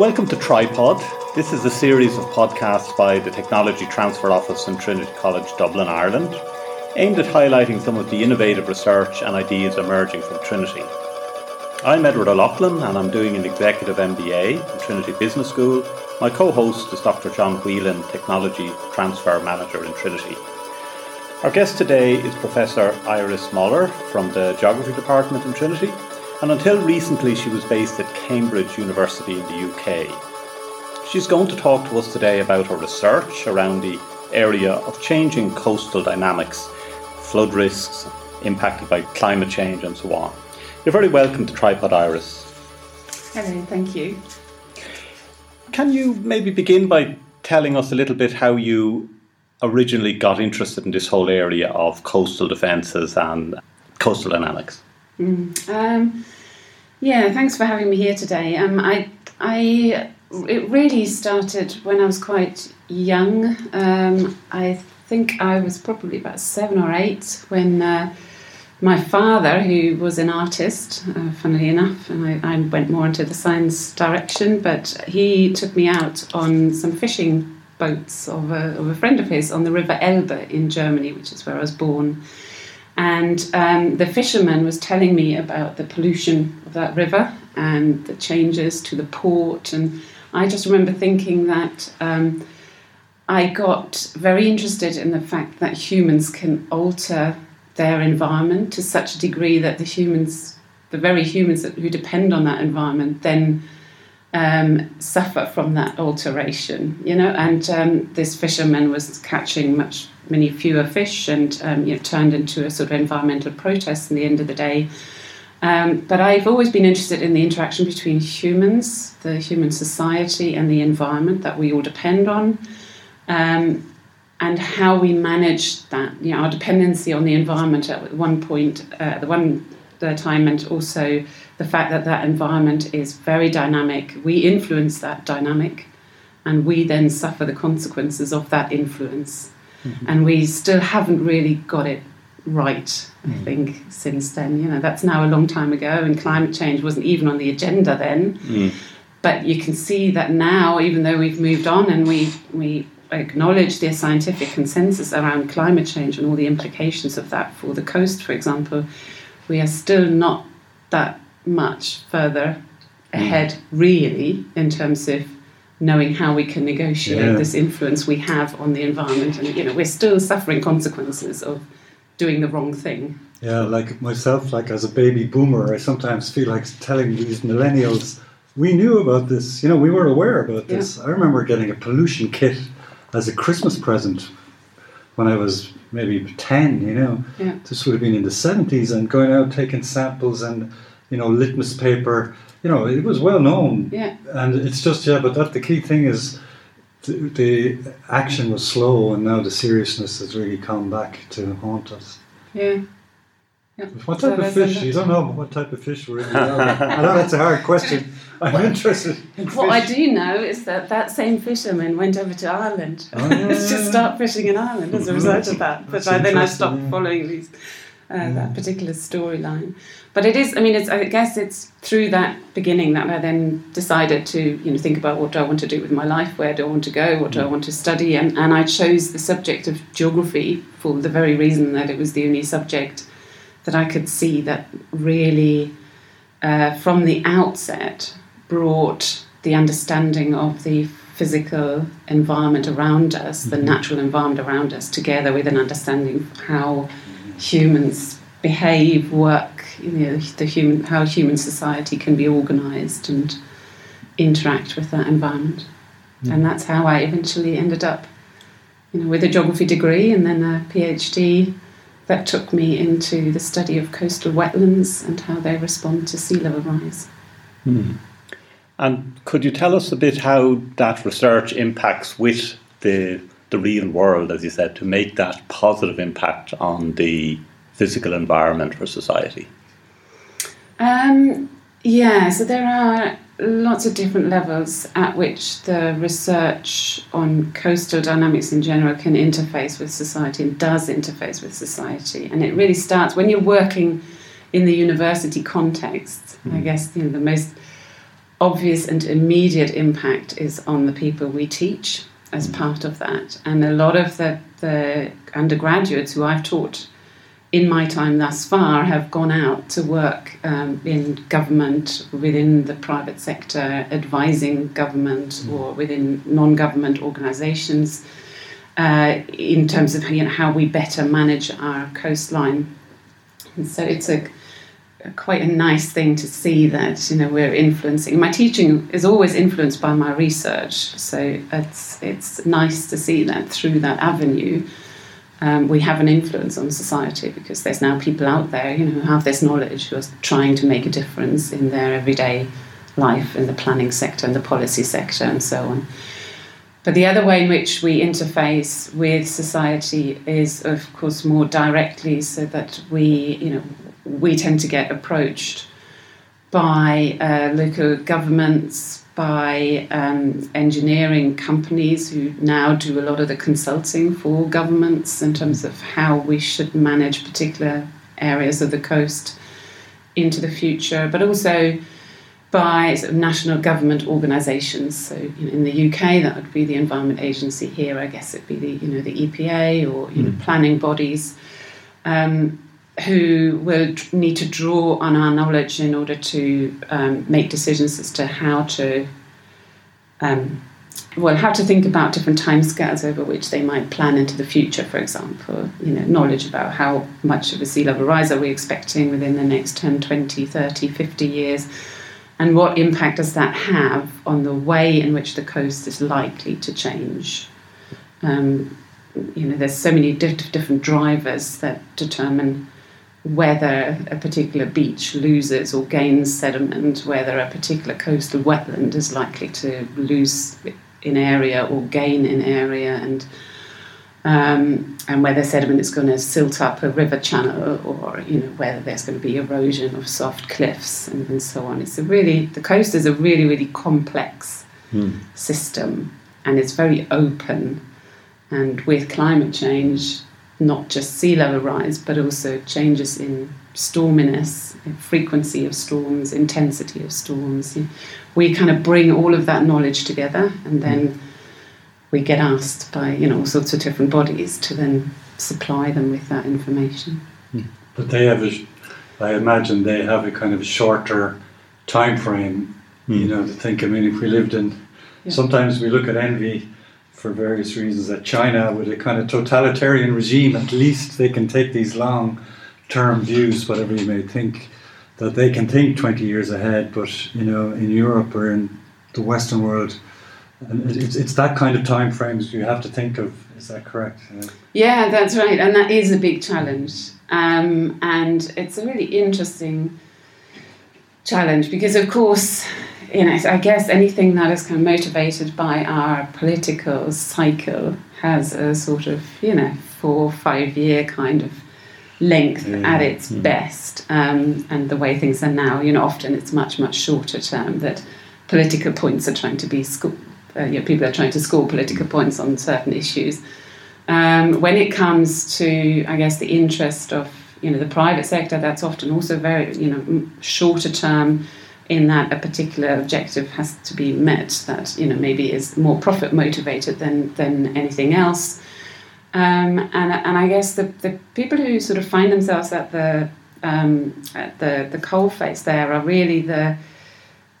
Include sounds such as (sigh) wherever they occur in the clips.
Welcome to Tripod. This is a series of podcasts by the Technology Transfer Office in Trinity College Dublin, Ireland, aimed at highlighting some of the innovative research and ideas emerging from Trinity. I'm Edward O'Loughlin and I'm doing an executive MBA in Trinity Business School. My co host is Dr. John Whelan, Technology Transfer Manager in Trinity. Our guest today is Professor Iris Möller from the Geography Department in Trinity and until recently she was based at Cambridge University in the UK. She's going to talk to us today about her research around the area of changing coastal dynamics, flood risks impacted by climate change, and so on. You're very welcome to Tripod Iris. Hello, thank you. Can you maybe begin by telling us a little bit how you originally got interested in this whole area of coastal defences and coastal dynamics? Mm. Um, yeah, thanks for having me here today. Um, I, I, it really started when I was quite young. Um, I think I was probably about seven or eight when uh, my father, who was an artist, uh, funnily enough, and I, I went more into the science direction, but he took me out on some fishing boats of a, of a friend of his on the River Elbe in Germany, which is where I was born. And um, the fisherman was telling me about the pollution of that river and the changes to the port. And I just remember thinking that um, I got very interested in the fact that humans can alter their environment to such a degree that the humans, the very humans that, who depend on that environment, then um, suffer from that alteration, you know. And um, this fisherman was catching much many fewer fish, and um, you know, turned into a sort of environmental protest in the end of the day. Um, but I've always been interested in the interaction between humans, the human society, and the environment that we all depend on, um, and how we manage that. You know, our dependency on the environment at one point, uh, the one the time, and also the fact that that environment is very dynamic. We influence that dynamic, and we then suffer the consequences of that influence. Mm-hmm. And we still haven't really got it right, mm-hmm. I think, since then. You know, that's now a long time ago, and climate change wasn't even on the agenda then. Mm. But you can see that now, even though we've moved on and we, we acknowledge the scientific consensus around climate change and all the implications of that for the coast, for example, we are still not that much further ahead, mm. really, in terms of knowing how we can negotiate yeah. this influence we have on the environment. And, you know, we're still suffering consequences of doing the wrong thing. Yeah, like myself, like as a baby boomer, I sometimes feel like telling these millennials, we knew about this, you know, we were aware about this. Yeah. I remember getting a pollution kit as a Christmas present when I was maybe 10, you know. Yeah. This would have been in the 70s and going out taking samples and, you know, litmus paper. You know, it was well known. Yeah. And it's just, yeah, but that the key thing is the, the action was slow and now the seriousness has really come back to haunt us. Yeah. What type so of fish? You don't know what type of fish we're in. I know that's a hard question. (laughs) I'm interested. In what I do know is that that same fisherman went over to Ireland oh, yeah. (laughs) to start fishing in Ireland as a result of that. (laughs) But I, then I stopped following these, uh, yeah. that particular storyline. But it is. I mean, it's. I guess it's through that beginning that I then decided to, you know, think about what do I want to do with my life, where do I want to go, what do I want to study, and and I chose the subject of geography for the very reason that it was the only subject that I could see that really, uh, from the outset, brought the understanding of the physical environment around us, mm-hmm. the natural environment around us, together with an understanding of how humans behave, work, you know, the human, how human society can be organised and interact with that environment. Mm-hmm. And that's how I eventually ended up, you know, with a geography degree and then a PhD that took me into the study of coastal wetlands and how they respond to sea level rise. Hmm. And could you tell us a bit how that research impacts with the the real world, as you said, to make that positive impact on the physical environment for society? Um, yeah, so there are lots of different levels at which the research on coastal dynamics in general can interface with society and does interface with society. And it really starts when you're working in the university context. Mm. I guess you know, the most obvious and immediate impact is on the people we teach as part of that. And a lot of the, the undergraduates who I've taught in my time thus far have gone out to work um, in government, within the private sector, advising government, mm. or within non government organisations uh, in terms of you know, how we better manage our coastline. And so it's a quite a nice thing to see that you know we're influencing. My teaching is always influenced by my research, so it's it's nice to see that through that avenue. Um, we have an influence on society because there's now people out there, you know, who have this knowledge, who are trying to make a difference in their everyday life in the planning sector and the policy sector and so on. But the other way in which we interface with society is, of course, more directly, so that we, you know, we tend to get approached by uh, local governments, by um, engineering companies who now do a lot of the consulting for governments in terms of how we should manage particular areas of the coast into the future, but also by sort of national government organisations. So you know, in the UK, that would be the Environment Agency. Here, I guess it'd be the you know the EPA or you know planning bodies. Um, who will need to draw on our knowledge in order to um, make decisions as to how to um, well how to think about different timescales over which they might plan into the future for example. You know knowledge about how much of a sea level rise are we expecting within the next 10 20 30 50 years and what impact does that have on the way in which the coast is likely to change? Um, you know there's so many different drivers that determine whether a particular beach loses or gains sediment, whether a particular coastal wetland is likely to lose in area or gain in area, and um, and whether sediment is going to silt up a river channel or you know whether there's going to be erosion of soft cliffs and, and so on. It's a really the coast is a really really complex mm. system and it's very open. And with climate change, not just sea level rise, but also changes in storminess, frequency of storms, intensity of storms. We kind of bring all of that knowledge together, and then we get asked by you know all sorts of different bodies to then supply them with that information. Hmm. But they have, a, I imagine, they have a kind of shorter time frame. You hmm. know, to think. I mean, if we lived in, yeah. sometimes we look at ENVI for various reasons that China, with a kind of totalitarian regime, at least they can take these long term views, whatever you may think, that they can think 20 years ahead. But, you know, in Europe or in the Western world, and it's, it's that kind of time frames you have to think of. Is that correct? Yeah, yeah that's right. And that is a big challenge. Um, and it's a really interesting challenge because, of course, you know, I guess anything that is kind of motivated by our political cycle has a sort of, you know, four, five year kind of length mm. at its mm. best. Um, and the way things are now, you know, often it's much, much shorter term that political points are trying to be school, uh, you know, people are trying to score political points on certain issues. Um, when it comes to, I guess, the interest of, you know, the private sector, that's often also very, you know, shorter term in that a particular objective has to be met that you know maybe is more profit motivated than than anything else. Um, and and I guess the, the people who sort of find themselves at the um, at the the coal face there are really the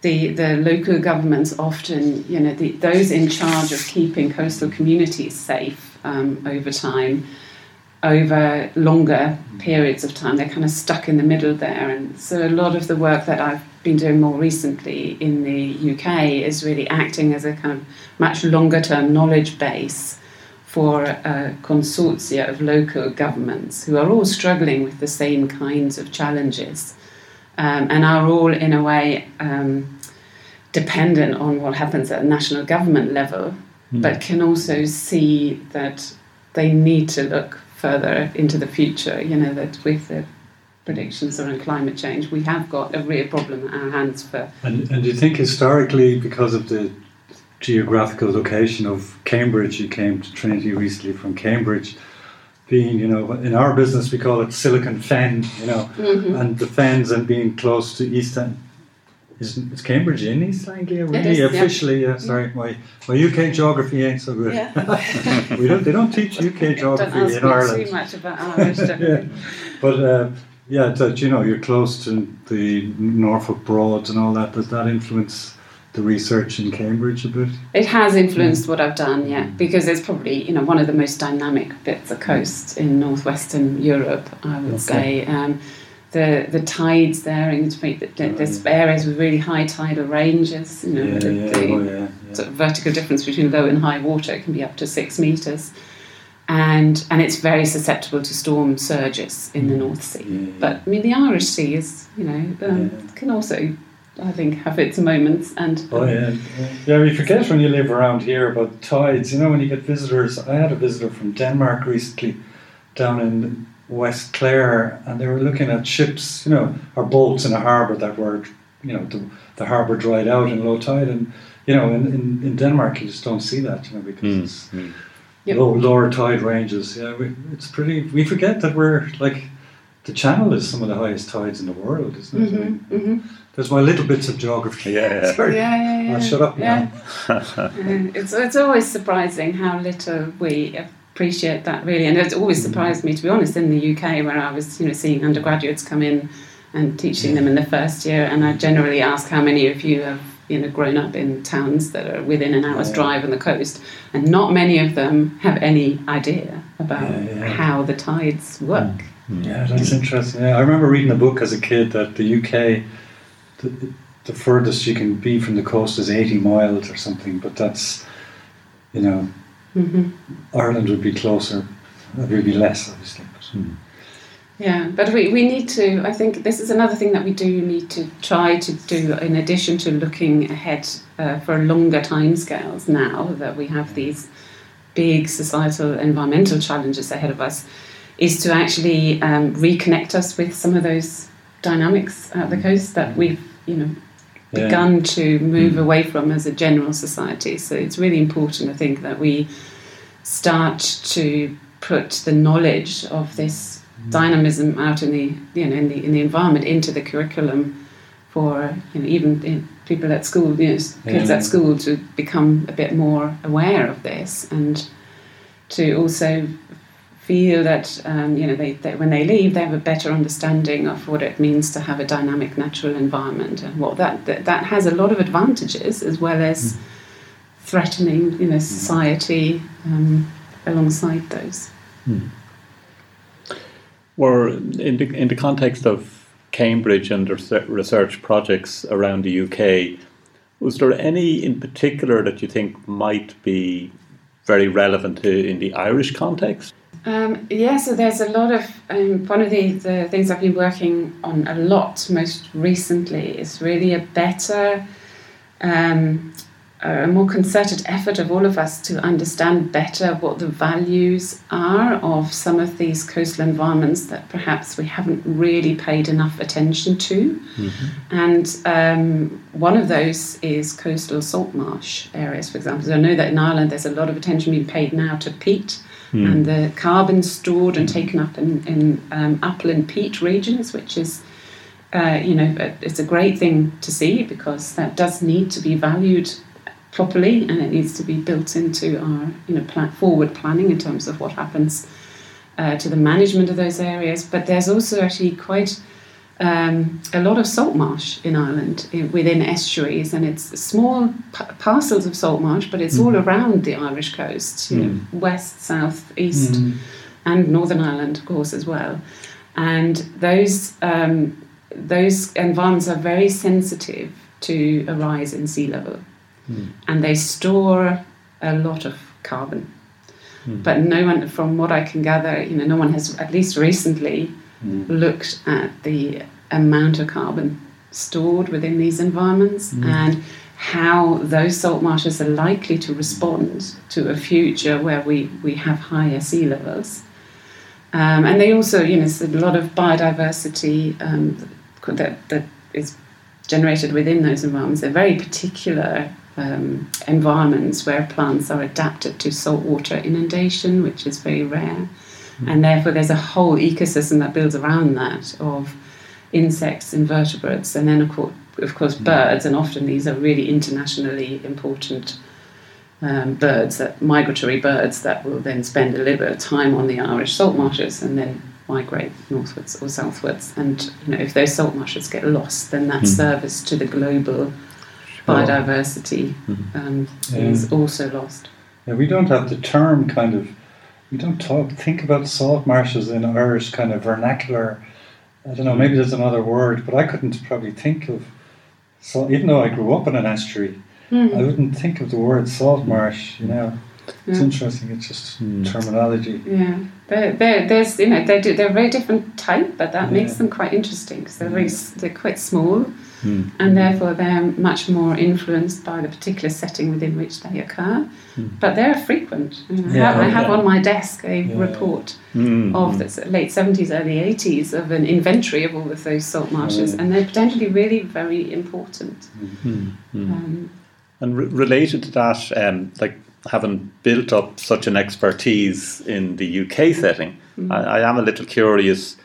the the local governments often you know the, those in charge of keeping coastal communities safe um, over time over longer periods of time. They're kind of stuck in the middle there. And so a lot of the work that I've been doing more recently in the UK is really acting as a kind of much longer term knowledge base for a consortia of local governments who are all struggling with the same kinds of challenges um, and are all, in a way, um, dependent on what happens at national government level, mm. but can also see that they need to look further into the future, you know, that with the predictions around climate change, we have got a real problem at our hands for. And, and do you think historically, because of the geographical location of Cambridge, you came to Trinity recently from Cambridge, being, you know, in our business we call it Silicon Fen, you know, mm-hmm. and the Fens and being close to East End, is, is Cambridge in East Anglia? Really, is, officially? Yeah. Sorry, my my UK geography ain't so good. Yeah. (laughs) we don't. They don't teach UK Don't geography ask in Ireland. too much about Irish. (laughs) yeah. But uh, yeah, that you know, you're close to the Norfolk Broads and all that. Does that influence the research in Cambridge a bit? It has influenced what I've done, yeah, because it's probably you know one of the most dynamic bits of coast in northwestern Europe. I would Okay. say um, the the tides there, in and there's areas with really high tidal ranges. You know, Yeah, the, yeah, the oh, yeah, sort of vertical difference between low and high water can be up to six meters, and and it's very susceptible to storm surges in the North Sea. But I mean, the Irish Sea is you know um, can also. I think have its moments and Oh yeah, yeah. You forget when you live around here about tides. You know, when you get visitors. I had a visitor from Denmark recently, down in West Clare, and they were looking at ships. You know, or boats in a harbour that were, you know, the, the harbour dried out in low tide, and you know, in, in, in Denmark you just don't see that. You know, because Mm, it's mm. Yep. low, lower tide ranges. Yeah, we, it's pretty. We forget that we're like. The Channel is some of the highest tides in the world, isn't it? I mean, hmm hmm There's my little bits of geography. Yeah, yeah. (laughs) Sorry. Yeah, yeah, yeah. I'll shut up yeah. now. (laughs) Uh, (laughs) it's it's always surprising how little we appreciate that really, and it's always mm-hmm. surprised me to be honest in the UK where I was you know seeing undergraduates come in and teaching them in the first year, and I generally ask how many of you have you know grown up in towns that are within an hour's Yeah. drive on the coast, and not many of them have any idea about Yeah, yeah. how the tides work. Mm-hmm. Yeah, that's interesting. Yeah, I remember reading a book as a kid that the UK, the, the furthest you can be from the coast is 80 miles or something, but that's, you know, hmm Ireland would be closer, it would be less, obviously. But, Yeah, but we, we need to, I think this is another thing that we do need to try to do in addition to looking ahead uh, for longer timescales now that we have these big societal environmental challenges ahead of us, is to actually um, reconnect us with some of those dynamics at the coast that we've, you know, Yeah. begun to move hmm. away from as a general society. So it's really important, I think, that we start to put the knowledge of this hmm. dynamism out in the you know in the in the environment into the curriculum for you know even in people at school you know kids Yeah. at school to become a bit more aware of this and to also feel that um, you know they, they when they leave they have a better understanding of what it means to have a dynamic natural environment. And what that that, that has a lot of advantages as well as threatening you know society um, alongside those. Were in the in the context of Cambridge and research- research projects around the UK, was there any in particular that you think might be very relevant to in the Irish context? Um, yeah, so there's a lot of um, one of the, the things I've been working on a lot most recently is really a better, um, a more concerted effort of all of us to understand better what the values are of some of these coastal environments that perhaps we haven't really paid enough attention to. And um, one of those is coastal salt marsh areas, for example. So I know that in Ireland there's a lot of attention being paid now to peat and the carbon stored and taken up in, in um, upland peat regions, which is, uh, you know, it's a great thing to see because that does need to be valued properly and it needs to be built into our, you know, plan- forward planning in terms of what happens uh, to the management of those areas. But there's also actually quite um, a lot of salt marsh in Ireland i within estuaries, and it's small p- parcels of salt marsh, but it's all mm. around the Irish coast, you know, mm. west, south, east, mm. and Northern Ireland, of course, as well. And those um, those environments are very sensitive to a rise in sea level, and they store a lot of carbon. But no one, from what I can gather, you know, no one has, at least recently, looked at the amount of carbon stored within these environments and how those salt marshes are likely to respond to a future where we, we have higher sea levels. Um, and they also, you know, there's a lot of biodiversity um, that, that is generated within those environments. They're very particular um, environments where plants are adapted to saltwater inundation, which is very rare. And therefore, there's a whole ecosystem that builds around that of insects, invertebrates, and then, of course, of course, birds, and often these are really internationally important um, birds, that migratory birds that will then spend a little bit of time on the Irish salt marshes and then migrate northwards or southwards. And you know, if those salt marshes get lost, then that Mm. service to the global biodiversity um, is Yeah. also lost. Yeah, we don't have the term kind of. We don't talk think about salt marshes in Irish kind of vernacular. I don't know. Maybe there's another word, but I couldn't probably think of. So even though I grew up in an estuary, I wouldn't think of the word salt marsh. You know, it's Yeah. interesting. It's just Mm. terminology. Yeah, they're, they're, there's you know they do they're a very different type, but that makes them quite interesting because they're very they're quite small, Mm. and therefore they're much more influenced by the particular setting within which they occur. But they're frequent. You know, I have, I have yeah. on my desk a Yeah. report Mm. of the late seventies, early eighties of an inventory of all of those salt marshes, Yeah. and they're potentially really very important. Mm. Mm. Um, And re- related to that, um, like having built up such an expertise in the UK setting, Mm-hmm. I, I am a little curious.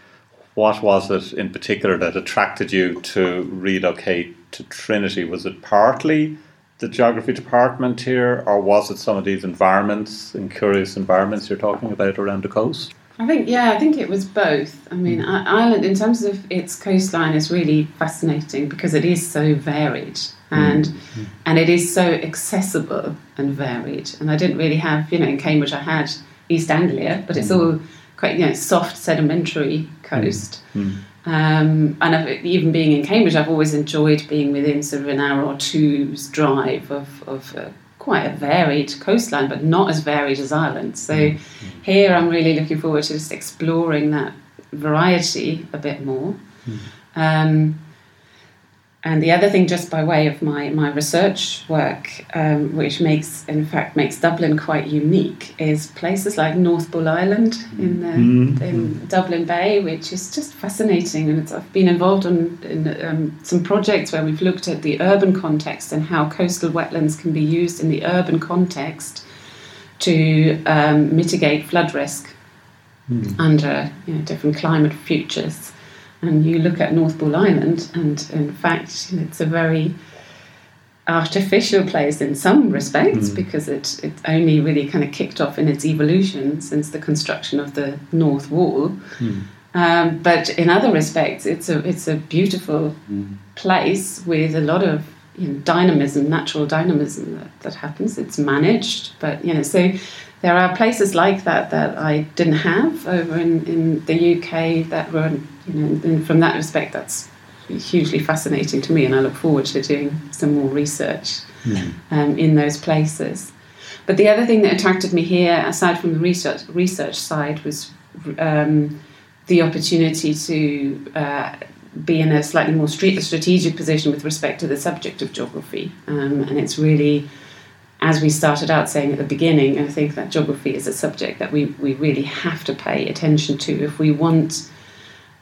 What was it in particular that attracted you to relocate to Trinity? Was it partly the geography department here, or was it some of these environments and curious environments you're talking about around the coast? I think, yeah, I think it was both. I mean, mm. I- Ireland, in terms of its coastline, is really fascinating because it is so varied mm. and mm. and it is so accessible and varied. And I didn't really have, you know, in Cambridge I had East Anglia, but it's all quite, you know, soft sedimentary coast. Um, and I've, even being in Cambridge, I've always enjoyed being within sort of an hour or two's drive of, of uh, quite a varied coastline, but not as varied as Ireland. So here I'm really looking forward to just exploring that variety a bit more. Um, and the other thing, just by way of my, my research work, um, which makes, in fact, makes Dublin quite unique, is places like North Bull Island in, the, in Dublin Bay, which is just fascinating. And it's, I've been involved in, in um, some projects where we've looked at the urban context and how coastal wetlands can be used in the urban context to um, mitigate flood risk under you know, different climate futures. And you look at North Bull Island, and in fact, it's a very artificial place in some respects hmm. because it, it only really kind of kicked off in its evolution since the construction of the North Wall. Hmm. Um, but in other respects, it's a it's a beautiful hmm. place with a lot of you know, dynamism, natural dynamism that, that happens. It's managed, but you know, so there are places like that that I didn't have over in, in the UK that were, you know, and from that respect, that's hugely fascinating to me, and I look forward to doing some more research um, in those places. But the other thing that attracted me here, aside from the research research side, was um, the opportunity to uh, be in a slightly more strategic position with respect to the subject of geography, um, and it's really as we started out saying at the beginning, I think that geography is a subject that we, we really have to pay attention to if we want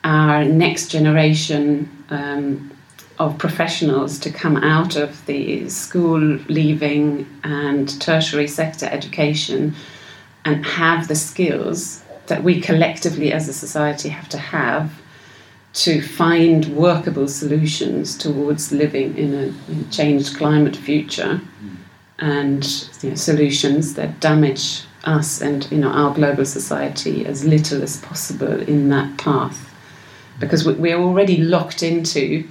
our next generation um, of professionals to come out of the school leaving and tertiary sector education and have the skills that we collectively as a society have to have to find workable solutions towards living in a, in a changed climate future and you know, solutions that damage us and you know our global society as little as possible in that path. Because we- we're already locked into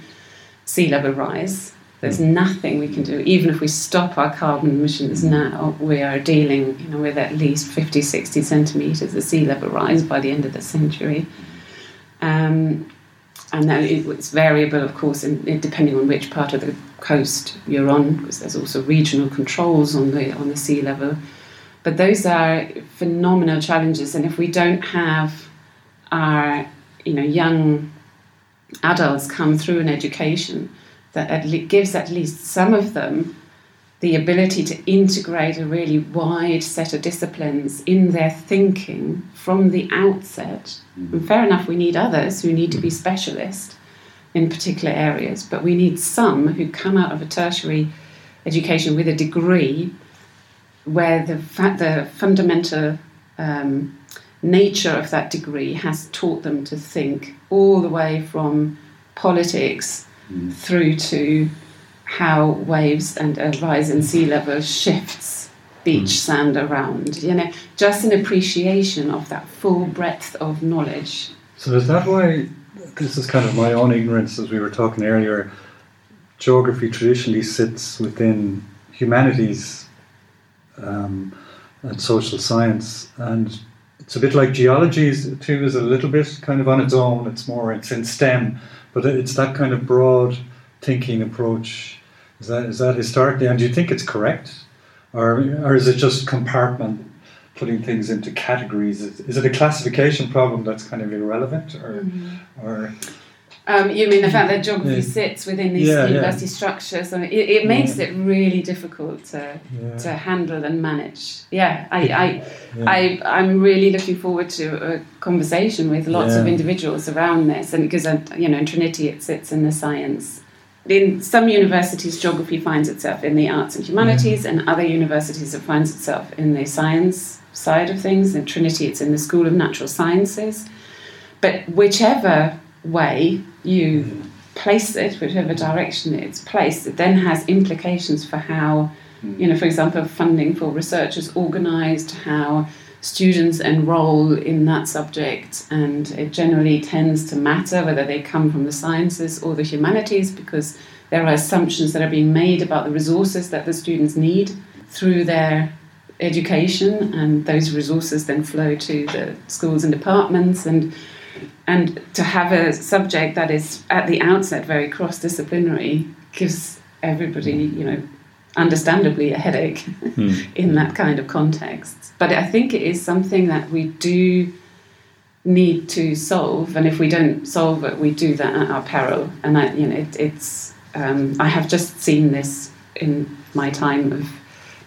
sea level rise. There's nothing we can do. Even if we stop our carbon emissions now we are dealing you know with at least 50 60 centimeters of sea level rise by the end of the century. Um, and then it, it's variable, of course, in, in, depending on which part of the coast you're on, because there's also regional controls on the on the sea level. But those are phenomenal challenges, and if we don't have our you know young adults come through an education that at gives at least some of them the ability to integrate a really wide set of disciplines in their thinking from the outset. Mm. And fair enough, we need others who need to be mm. specialists in particular areas, but we need some who come out of a tertiary education with a degree where the, fa- the fundamental um, nature of that degree has taught them to think all the way from politics mm. through to how waves and a rise in sea level shifts beach sand around. You know, just an appreciation of that full breadth of knowledge. So is that why this is kind of my own ignorance as we were talking earlier? Geography traditionally sits within humanities um, and social science, and it's a bit like geology too is a little bit kind of on its own. It's more it's in STEM, but it's that kind of broad thinking approach. Is that is that historically? And do you think it's correct, or or is it just compartment? Putting things into categories is, is it a classification problem that's kind of irrelevant, or, or Um, you mean the fact that geography Yeah. sits within these Yeah, yeah. university structures? I mean, it, it makes it really difficult to, Yeah. to handle and manage. Yeah, I, I, Yeah. I, I'm really looking forward to a conversation with lots of individuals around this, and because uh, you know in Trinity it sits in the science. In some universities, geography finds itself in the arts and humanities, mm. and other universities it finds itself in the science side of things. In Trinity, it's in the School of Natural Sciences. But whichever way you mm. place it, whichever direction it's placed, it then has implications for how, mm. you know, for example, funding for research is organised, how students enrol in that subject, and it generally tends to matter whether they come from the sciences or the humanities because there are assumptions that are being made about the resources that the students need through their education, and those resources then flow to the schools and departments. And and to have a subject that is at the outset very cross disciplinary gives everybody, you know, understandably a headache (laughs) in that kind of context. But I think it is something that we do need to solve, and if we don't solve it, we do that at our peril. And I, you know, it, it's um, I have just seen this in my time of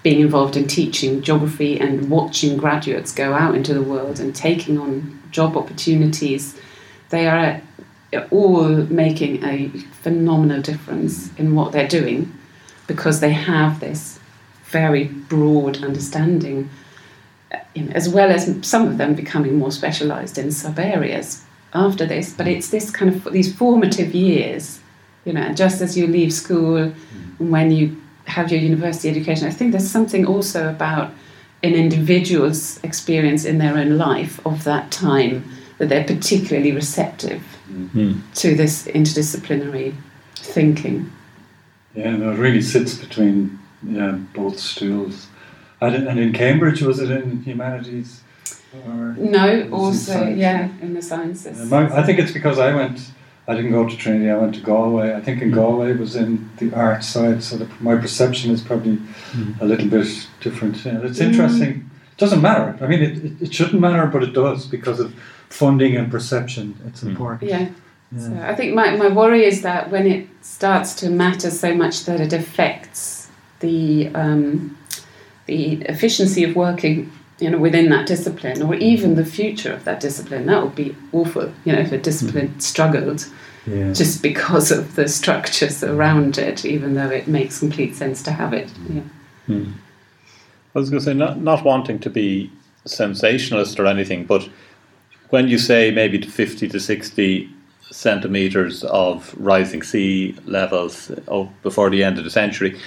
being involved in teaching geography and watching graduates go out into the world and taking on job opportunities. They are all making a phenomenal difference in what they're doing because they have this very broad understanding, uh, you know, as well as some of them becoming more specialised in sub areas after this. But it's this kind of these formative years, you know, just as you leave school, and when you have your university education, I think there's something also about an individual's experience in their own life of that time that they're particularly receptive mm. hmm. to this interdisciplinary thinking. Yeah, no, it really sits between yeah both stools. And, and in Cambridge, was it in humanities? Or No, also, yeah, in the sciences. Yeah, my- I think it's because I went. I didn't go to Trinity. I went to Galway. I think in hmm. Galway it was in the art side, so the, my perception is probably hmm. a little bit different. Yeah, it's hmm. interesting. It doesn't matter. I mean, it, it, it shouldn't matter, but it does because of funding and perception. It's important. Yeah. Yeah. So I think my, my worry is that when it starts to matter so much that it affects the um, the efficiency of working, you know, within that discipline, or even the future of that discipline, that would be awful. You know, if a discipline hmm. struggled Yeah. just because of the structures around it, even though it makes complete sense to have it. Hmm. Yeah. Hmm. I was going to say, not, not wanting to be sensationalist or anything, but when you say maybe to 50 to 60 centimetres of rising sea levels of, before the end of the century,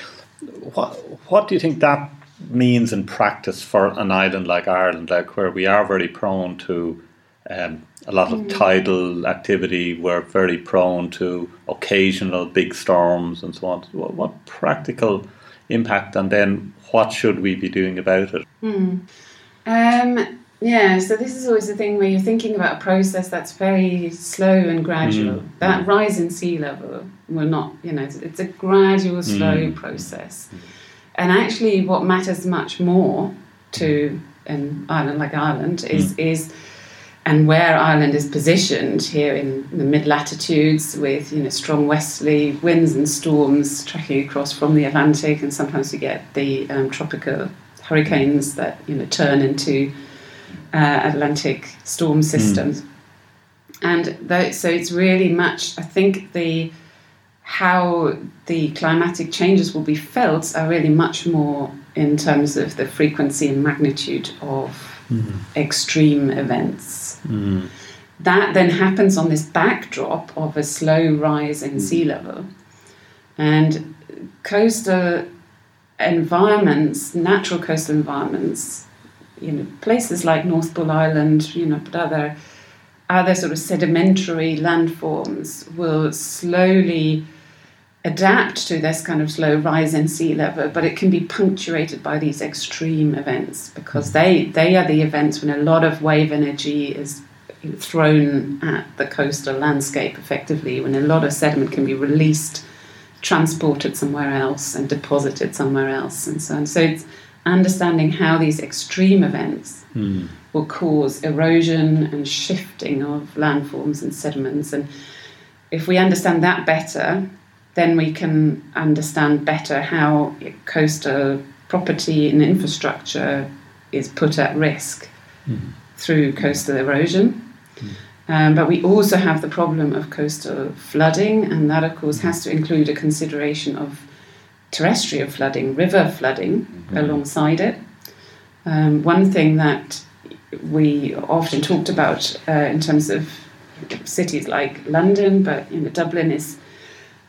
what, what do you think that means in practice for an island like Ireland, like where we are very prone to um, a lot of tidal activity, we're very prone to occasional big storms and so on. What, what practical impact, and then what should we be doing about it? Um, yeah, so this is always the thing where you're thinking about a process that's very slow and gradual. Mm. That rise in sea level will not, you know, it's, it's a gradual, mm. slow process. And actually, what matters much more to an island like Ireland is mm. is and where Ireland is positioned here in the mid latitudes with you know strong westerly winds and storms tracking across from the Atlantic, and sometimes you get the um, tropical hurricanes that you know turn into uh, Atlantic storm hmm. systems. And tho- so it's really much. I think the how the climatic changes will be felt are really much more in terms of the frequency and magnitude of hmm. extreme events. Hmm. that then happens on this backdrop of a slow rise in sea level. And coastal environments, natural coastal environments, you know, places like North Bull Island, you know, but other other sort of sedimentary landforms will slowly adapt to this kind of slow rise in sea level, but it can be punctuated by these extreme events because mm. they, they are the events when a lot of wave energy is thrown at the coastal landscape effectively, when a lot of sediment can be released, transported somewhere else, and deposited somewhere else, and so on. So it's understanding how these extreme events Mm. will cause erosion and shifting of landforms and sediments. And if we understand that better, then we can understand better how coastal property and infrastructure is put at risk Mm. through coastal erosion. Um, but we also have the problem of coastal flooding, and that, of course, has to include a consideration of terrestrial flooding, river flooding alongside it. Um, one thing that we often talked about uh, in terms of cities like London, but you know, Dublin is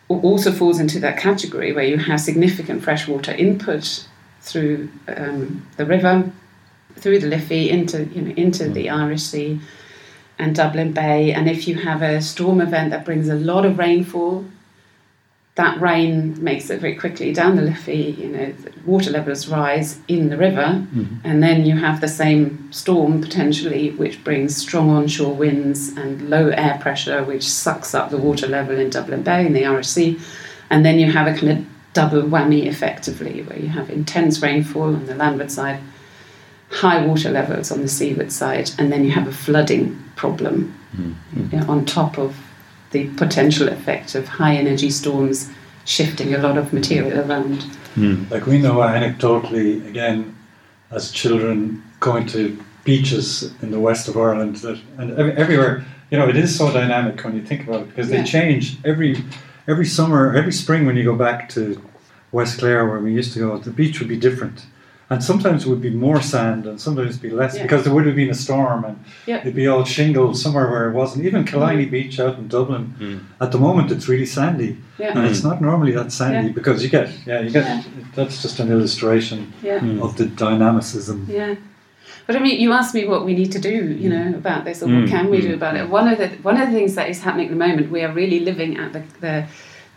also falls into that category where you have significant freshwater input through um, the river, through the Liffey into you know into the Irish Sea and Dublin Bay. And if you have a storm event that brings a lot of rainfall, that rain makes it very quickly down the Liffey. You know, the water levels rise in the river, mm-hmm. and then you have the same storm potentially, which brings strong onshore winds and low air pressure, which sucks up the water level in Dublin Bay in the Irish Sea, and then you have a kind of double whammy effectively, where you have intense rainfall on the landward side, high water levels on the seaward side, and then you have a flooding problem mm-hmm. you know, on top of the potential effect of high energy storms shifting a lot of material around. Mm. Like we know anecdotally, again, as children going to beaches in the west of Ireland, that and ev- everywhere, you know, it is so dynamic when you think about it because they Yeah. change every every summer, every spring when you go back to West Clare where we used to go, the beach would be different. And sometimes it would be more sand and sometimes it'd be less Yeah. because there would have been a storm and Yeah. it'd be all shingle somewhere where it wasn't. Even Killiney Beach out in Dublin, Mm. at the moment it's really sandy. Yeah. And it's not normally that sandy Yeah. because you get, yeah, you get, Yeah. that's just an illustration Yeah. Mm. of the dynamicism. Yeah. But I mean, you asked me what we need to do, you know, about this, or Mm, what can we mm, do about it. One of the one of the things that is happening at the moment, we are really living at the the,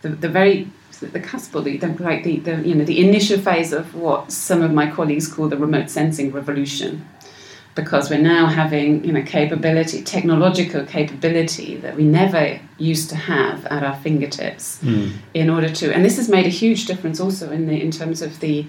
the, the very the cusp, or the, the like the, the you know the initial phase of what some of my colleagues call the remote sensing revolution, because we're now having you know capability, technological capability that we never used to have at our fingertips Mm. in order to, and this has made a huge difference also in the in terms of the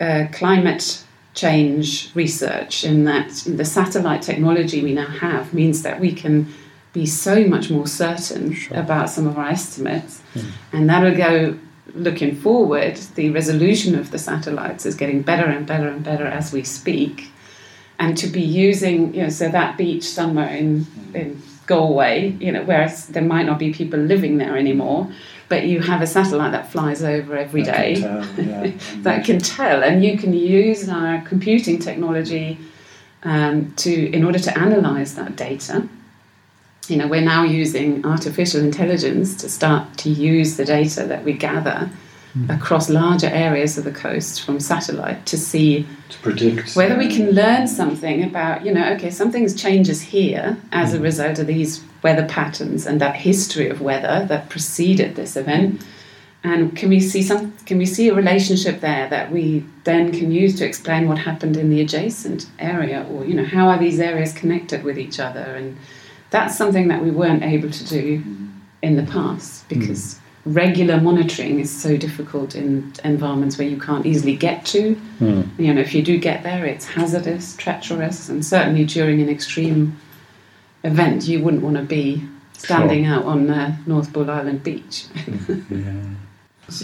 uh, climate change research. In that the satellite technology we now have means that we can be so much more certain about some of our estimates, hmm. and that'll go. Looking forward, the resolution of the satellites is getting better and better and better as we speak, and to be using, you know, so that beach somewhere in hmm. in Galway, you know, whereas there might not be people living there anymore, but you have a satellite that flies over every I can tell, yeah. (laughs) Hmm. that can tell, and you can use our computing technology um, to in order to analyze that data. You know, we're now using artificial intelligence to start to use the data that we gather hmm. across larger areas of the coast from satellite to see to predict whether we can learn something about, you know, okay, something changes here as a hmm. result of these weather patterns and that history of weather that preceded this event. And can we see some? Can we see a relationship there that we then can use to explain what happened in the adjacent area, or you know, how are these areas connected with each other? And that's something that we weren't able to do in the past because regular monitoring is so difficult in environments where you can't easily get to. Mm. You know, if you do get there, it's hazardous, treacherous, and certainly during an extreme event, you wouldn't want to be standing out on uh, North Bull Island beach. (laughs) Yeah.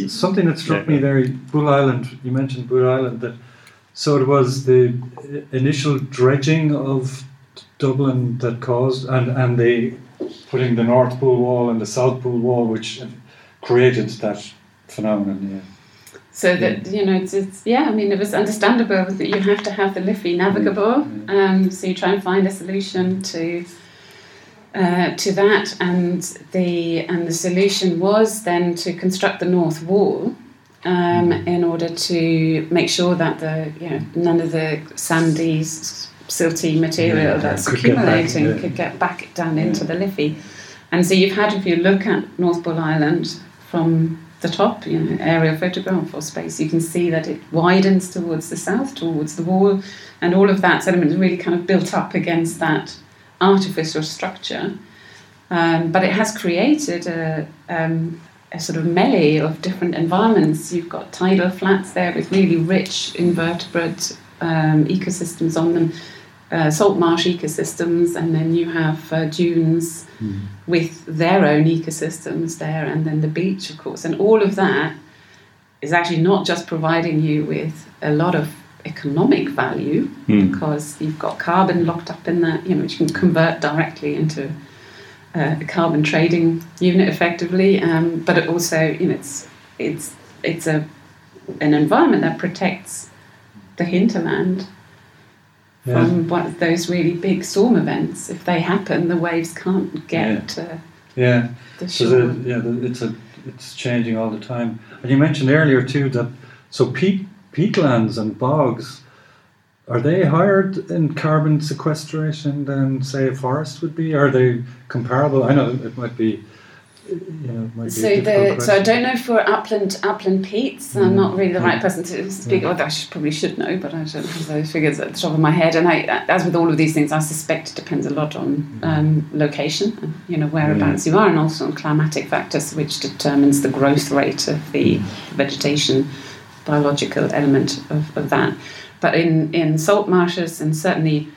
Something that struck Yeah. me there, Bull Island, you mentioned Bull Island, that so it was the initial dredging of Dublin that caused, and, and the putting the North Bull Wall and the South Bull Wall, which created that phenomenon. Yeah. So that you know, it's, it's yeah. I mean, it was understandable that you have to have the Liffey navigable. Um, so you try and find a solution to uh, to that, and the and the solution was then to construct the north wall um, in order to make sure that the you know none of the sandy, s- silty material Yeah, that's could get back, accumulating could get back down into the Liffey. And so you've had, if you look at North Bull Island from the top, you know, aerial photograph or space, you can see that it widens towards the south, towards the wall, and all of that sediment is really kind of built up against that artificial structure. Um, but it has created a, um, a sort of melee of different environments. You've got tidal flats there with really rich invertebrate um, ecosystems on them, uh, salt marsh ecosystems, and then you have uh, dunes with their own ecosystems there, and then the beach, of course. And all of that is actually not just providing you with a lot of economic value Hmm. because you've got carbon locked up in that, you know, which you can convert directly into uh, a carbon trading unit effectively. Um, but it also, you know, it's it's it's a an environment that protects the hinterland Yeah. from what, those really big storm events. If they happen, the waves can't get to Yeah. the So the, yeah, the, it's a it's changing all the time. And you mentioned earlier too that so peat peatlands and bogs are they higher in carbon sequestration than say a forest would be? Are they comparable? I know it might be. You know, it might be So the so I don't know for upland upland peats. I'm Mm. not really the right Mm. person to speak. Well, I should, probably should know, but I don't have those figures at the top of my head. And I, as with all of these things, I suspect it depends a lot on um, location, and, you know, whereabouts you are, and also on climatic factors, which determines the growth rate of the vegetation, biological element of, of that. But in in salt marshes and certainly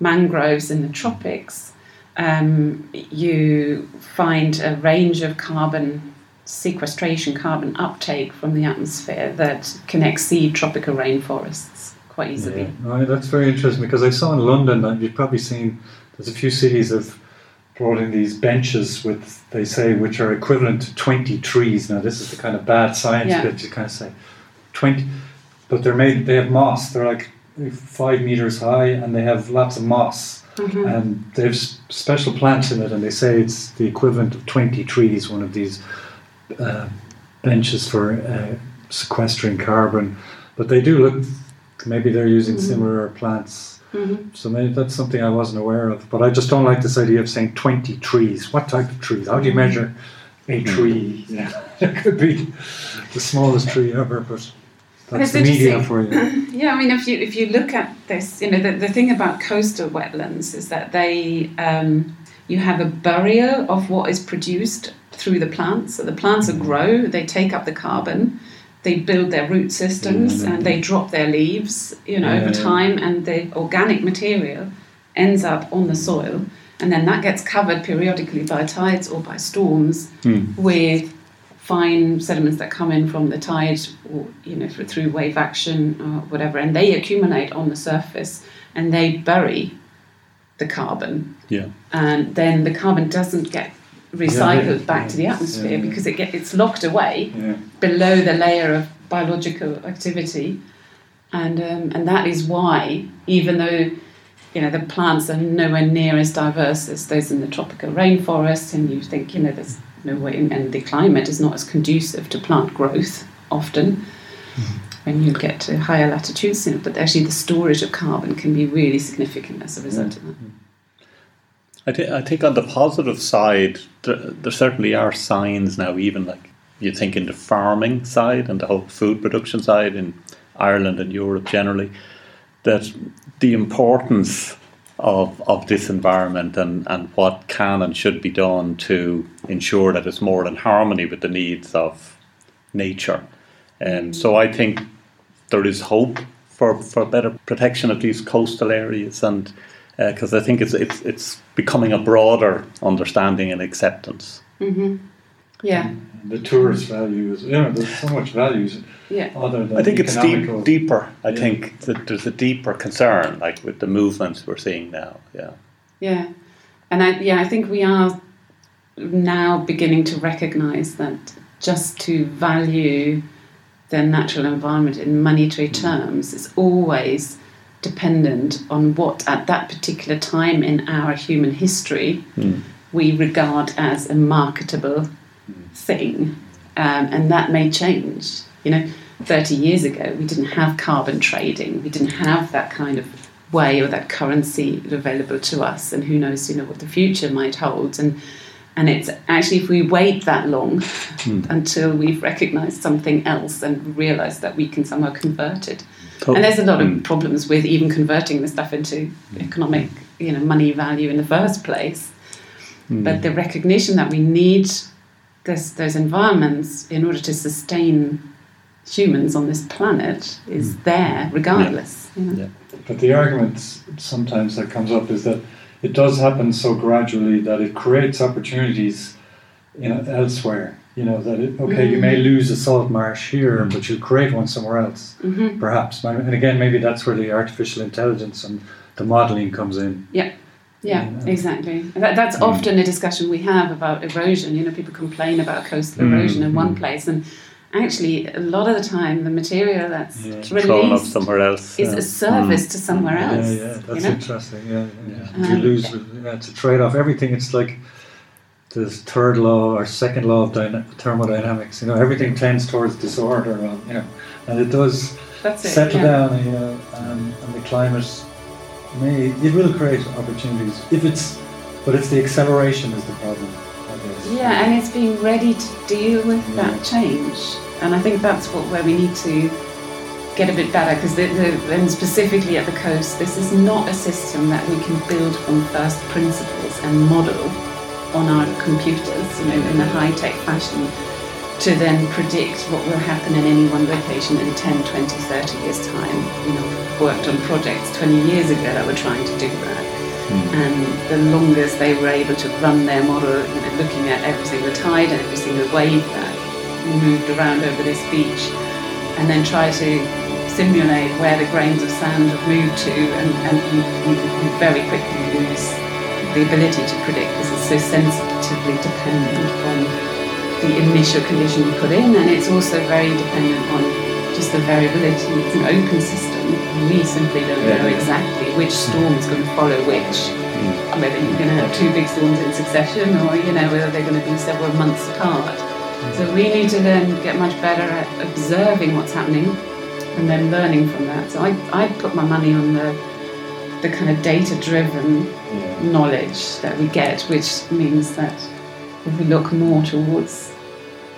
mangroves in the tropics, um, you find a range of carbon sequestration, carbon uptake from the atmosphere that can exceed tropical rainforests quite easily. Yeah. No, that's very interesting because I saw in London that you've probably seen there's a few cities have brought in these benches with they say which are equivalent to 20 trees. Now this is the kind of bad science Yeah. bit you kind of say 20, but they're made they have moss. They're like five meters high and they have lots of moss Mhm. and they have special plants in it and they say it's the equivalent of 20 trees. One of these uh, benches for uh, sequestering carbon, but they do look. Maybe they're using Mhm. similar plants, Mhm. so maybe that's something I wasn't aware of. But I just don't like this idea of saying twenty trees. What type of trees? How do you measure a tree? Yeah, (laughs) it could be the smallest tree ever, but But that's the media for you. (coughs) Yeah, I mean, if you if you look at this, you know, the, the thing about coastal wetlands is that they um, you have a barrier of what is produced through the plants. So the plants Mm-hmm. grow, they take up the carbon, they build their root systems, Yeah, and they drop their leaves, you know, Yeah, over yeah. time, and the organic material ends up on the soil, and then that gets covered periodically by tides or by storms Hmm. with fine sediments that come in from the tide or you know through- through wave action or whatever and they accumulate on the surface and they bury the carbon Yeah. and then the carbon doesn't get recycled yeah, back to the yeah, atmosphere yeah. because it get, it's locked away Yeah. below the layer of biological activity, and um, and that is why even though you know the plants are nowhere near as diverse as those in the tropical rainforest, and you think you know there's no way, and the climate is not as conducive to plant growth often. Mm-hmm. When you get to higher latitudes, but actually the storage of carbon can be really significant as a result of that. Mm-hmm. I, thi- I think on the positive side, there, there certainly are signs now, even like you think in the farming side and the whole food production side in Ireland and Europe generally, that the importance of, of this environment and, and what can and should be done to ensure that it's more in harmony with the needs of nature. And so I think there is hope for, for better protection of these coastal areas and because I think it's, it's it's becoming a broader understanding and acceptance. hmm Yeah, And the tourist value is, you know, there's so much values yeah. other than I think it's deep, deeper. I Yeah. think that there's a deeper concern, like with the movements we're seeing now. Yeah, Yeah, and I yeah I think we are now beginning to recognise that just to value the natural environment in monetary terms is always dependent on what at that particular time in our human history we regard as a marketable thing, um, and that may change. You know, 30 years ago, we didn't have carbon trading, we didn't have that kind of way or that currency available to us, and who knows, you know, what the future might hold. And and it's actually if we wait that long mm. (laughs) until we've recognised something else and realised that we can somehow convert it. And there's a lot of mm. problems with even converting the stuff into economic, you know, money value in the first place. Mm. But the recognition that we need this, those environments in order to sustain humans on this planet is mm. there regardless. Yeah. You know? yeah. But the argument sometimes that comes up is that it does happen so gradually that it creates opportunities you know, elsewhere. You know that it, okay, mm-hmm. you may mm-hmm. lose a salt marsh here, mm-hmm. but you'll create one somewhere else, mm-hmm. perhaps. And again, maybe that's where the artificial intelligence and the modelling comes in. Yeah. Yeah, exactly. That, that's mm. often a discussion we have about erosion. You know, people complain about coastal erosion in one mm. place, and actually, a lot of the time, the material that's yeah. released somewhere else is yeah. a service mm. to somewhere else. Yeah, yeah, that's you know? interesting. Yeah, yeah. Um, you lose, yeah, it's a trade-off. Everything. It's like the third law or second law of dyna- thermodynamics. You know, everything tends towards disorder. You know, and it does it, settle down. You know, and, and the climate may it will create opportunities if it's, but it's the acceleration is the problem. Yeah, and it's being ready to deal with yeah. that mm. change, and I think that's what where we need to get a bit better because and specifically at the coast, this is not a system that we can build from first principles and model on our computers, you know, in a high tech fashion to then predict what will happen in any one location in 10, 20, 30 years' time. You know, worked on projects 20 years ago that were trying to do that. Mm. And the longest they were able to run their model, you know, looking at every single tide and every single wave that moved around over this beach, and then try to simulate where the grains of sand have moved to, and, and you, you, you very quickly lose the ability to predict because it's so sensitively dependent on the initial condition you put in, and it's also very dependent on just the variability. It's an open system. We simply don't yeah. know exactly which storm is going to follow which. Mm. Whether you're going to have two big storms in succession, or you know whether they're going to be several months apart. Mm. So we need to then get much better at observing what's happening and then learning from that. So I, I put my money on the the kind of data driven yeah. knowledge that we get, which means that if we look more towards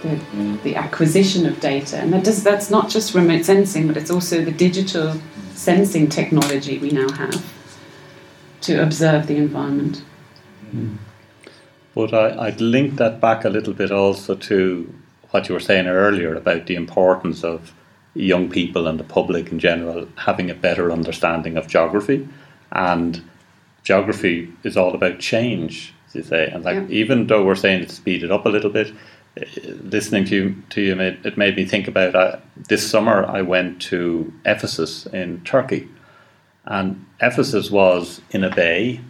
the, the acquisition of data. And that does, that's not just remote sensing, but it's also the digital sensing technology we now have to observe the environment. Mm. But I, I'd link that back a little bit also to what you were saying earlier about the importance of young people and the public in general having a better understanding of geography. And geography is all about change, as you say. And like yeah. even though we're saying it's speeded up a little bit, listening to you, to you made, it made me think about uh, this summer I went to Ephesus in Turkey. And Ephesus was in a bay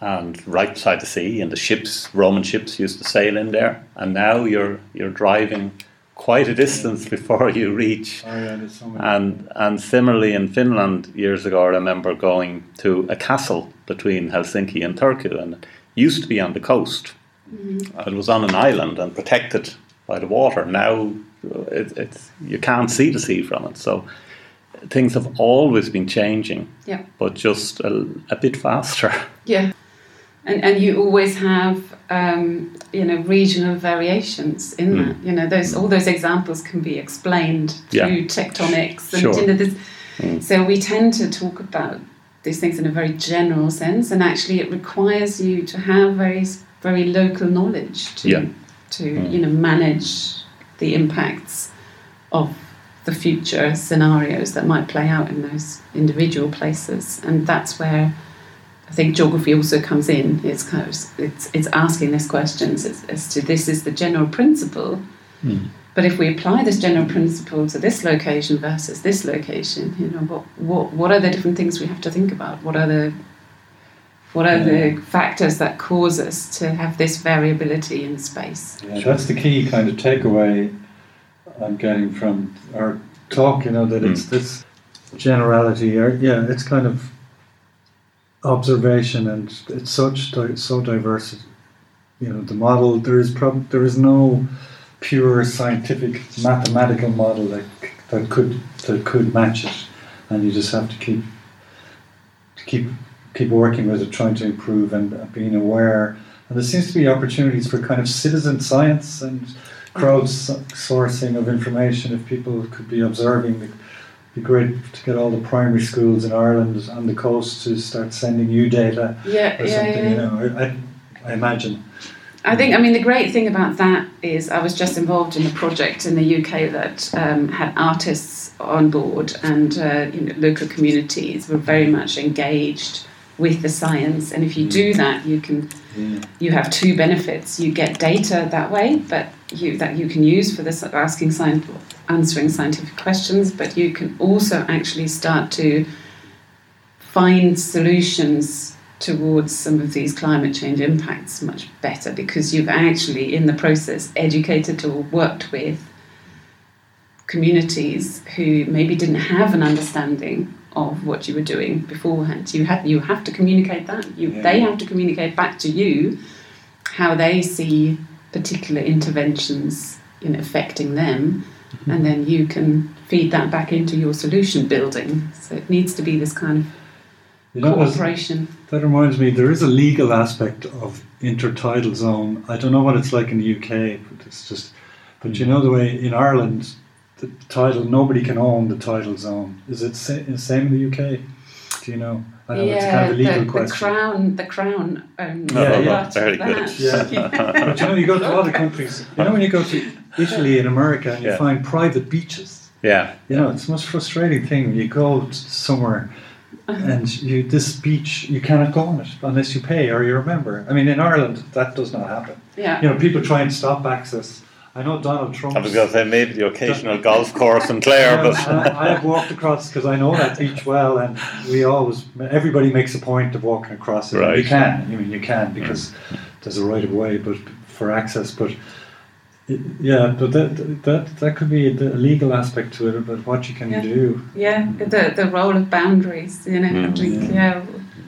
and right beside the sea, and the ships, Roman ships, used to sail in there. And now you're you're driving quite a distance (laughs) before you reach. Oh, yeah, so and and similarly in Finland, years ago, I remember going to a castle between Helsinki and Turku, and it used to be on the coast Mm. It was on an island and protected by the water. Now it, it's you can't see the sea from it. So things have always been changing, yeah. but just a, a bit faster. (laughs) Yeah, and and you always have um, you know regional variations in mm. that. You know those all those examples can be explained through yeah. tectonics and sure. you know this. Mm. So we tend to talk about these things in a very general sense, and actually it requires you to have very very local knowledge to yeah. to mm. you know manage the impacts of the future scenarios that might play out in those individual places, and that's where I think geography also comes in. It's kind of it's it's asking these questions as, as to this is the general principle. Mm. But if we apply this general principle to this location versus this location, you know, what, what, what are the different things we have to think about? What are the what are yeah. the factors that cause us to have this variability in space? Yeah, that's the key kind of takeaway I'm getting from our talk, you know, that mm. it's this generality, or yeah, it's kind of observation and it's such so diverse you know the model. There is prob- there is no pure scientific mathematical model that that could that could match it, and you just have to keep to keep keep working with it, trying to improve and being aware. And there seems to be opportunities for kind of citizen science and crowdsourcing of information. If people could be observing, it'd be great to get all the primary schools in Ireland on the coast to start sending you data Yeah, or yeah, something. yeah. You know, I, I, I imagine. I think, I mean, the great thing about that is I was just involved in a project in the UK that um, had artists on board and uh, you know, local communities were very much engaged with the science. And if you do mm. that, you can Yeah. you have two benefits. You get data that way, but you that you can use for this asking science, answering scientific questions. But you can also actually start to find solutions towards some of these climate change impacts much better because you've actually, in the process, educated or worked with communities who maybe didn't have an understanding of what you were doing beforehand. You have you have to communicate that. You Yeah. they have to communicate back to you how they see particular interventions in affecting them, mm-hmm. and then you can feed that back into your solution building. So it needs to be this kind of You know, cooperation. That reminds me, there is a legal aspect of intertidal zone. I don't know what it's like in the UK, but it's just. But you know the way in Ireland, the title nobody can own the tidal zone. Is it sa- the same in the UK? Do you know? I know it's kind of a legal the, the crown, the crown owns Yeah, yeah. part of Very good. (laughs) Yeah. but you know, you go to a lot of countries. You know, when you go to Italy and America and you Yeah. find private beaches. Yeah. You know, it's the most frustrating thing when you go somewhere Uh-huh. and you this beach you cannot go on it unless you pay or you're a member. I mean, in Ireland that does not happen. yeah. You know, people try and stop access. I know Donald Trump. I was going to say maybe the occasional golf course in Clare, but I, I have walked across because I know that beach well, and we always everybody makes a point of walking across it. Right. You can, I mean, you can because there's a right of way, but for access, but. it- Yeah, but that that that could be the legal aspect to it, but what you can Yeah. do. Yeah, the the role of boundaries. You know, I Mm. think yeah.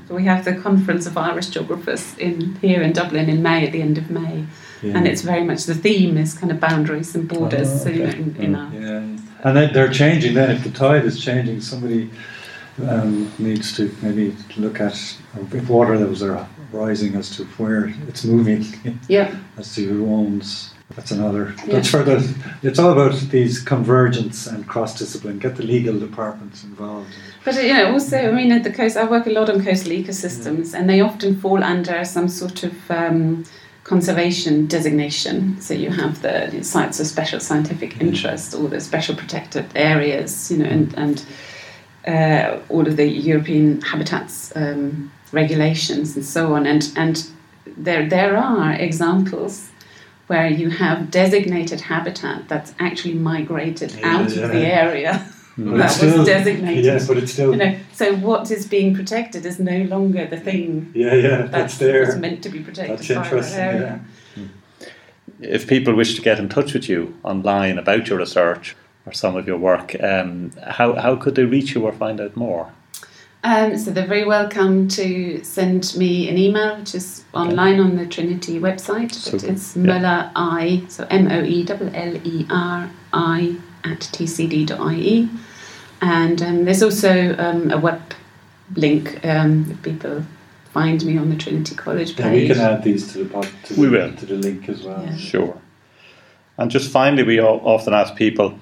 We have the conference of Irish geographers in here in Dublin in May at the end of May, Yeah. and it's very much the theme is kind of boundaries and borders. Oh, So you know, okay. in, in our Yeah, and then they're changing. Then, if the tide is changing, somebody um, needs to maybe look at if water levels are rising as to where it's moving, (laughs) yeah, as to who owns. That's another. Yeah. That's for the. It's all about these convergence and cross discipline. Get the legal departments involved. But you know, also, I mean, at the coast, I work a lot on coastal ecosystems, and they often fall under some sort of um, conservation designation. So you have the sites of special scientific interest, or the special protected areas, you know, and and uh, all of the European habitats um, regulations and so on. And and there there are examples where you have designated habitat that's actually migrated Yeah, out yeah. of the area (laughs) But that it's was still- designated. Yes, but it's still. You know, so what is being protected is no longer the thing yeah, yeah, that's, that's, there. that's meant to be protected That's by that interesting. area. Yeah. if people wish to get in touch with you online about your research or some of your work, um, how, how could they reach you or find out more? Um, so they're very welcome to send me an email, which is online on the Trinity website. But it's yeah. Möller I, so M O E L L E R I at tcd.ie. And um, there's also um, a web link um, if people find me on the Trinity College page. Yeah, we can add these to the pod, to We will. to the link as well. Yeah. Sure. And just finally, we often ask people,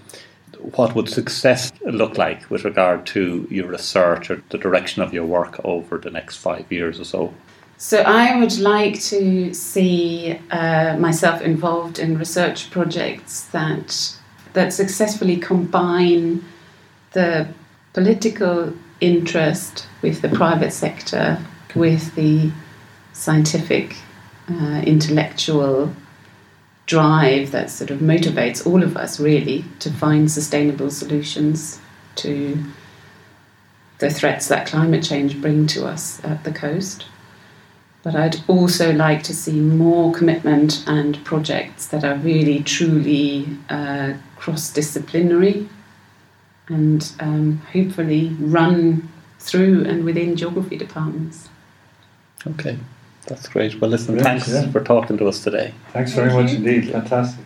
what would success look like with regard to your research or the direction of your work over the next five years or so? So I would like to see uh, myself involved in research projects that that successfully combine the political interest with the private sector, with the scientific, uh, intellectual drive that sort of motivates all of us really to find sustainable solutions to the threats that climate change bring to us at the coast. But I'd also like to see more commitment and projects that are really truly uh, cross disciplinary and um, hopefully run through and within geography departments. Okay. That's great. Well, listen, Brilliant, thanks yeah. for talking to us today. Thanks very Thank much you. indeed. Fantastic.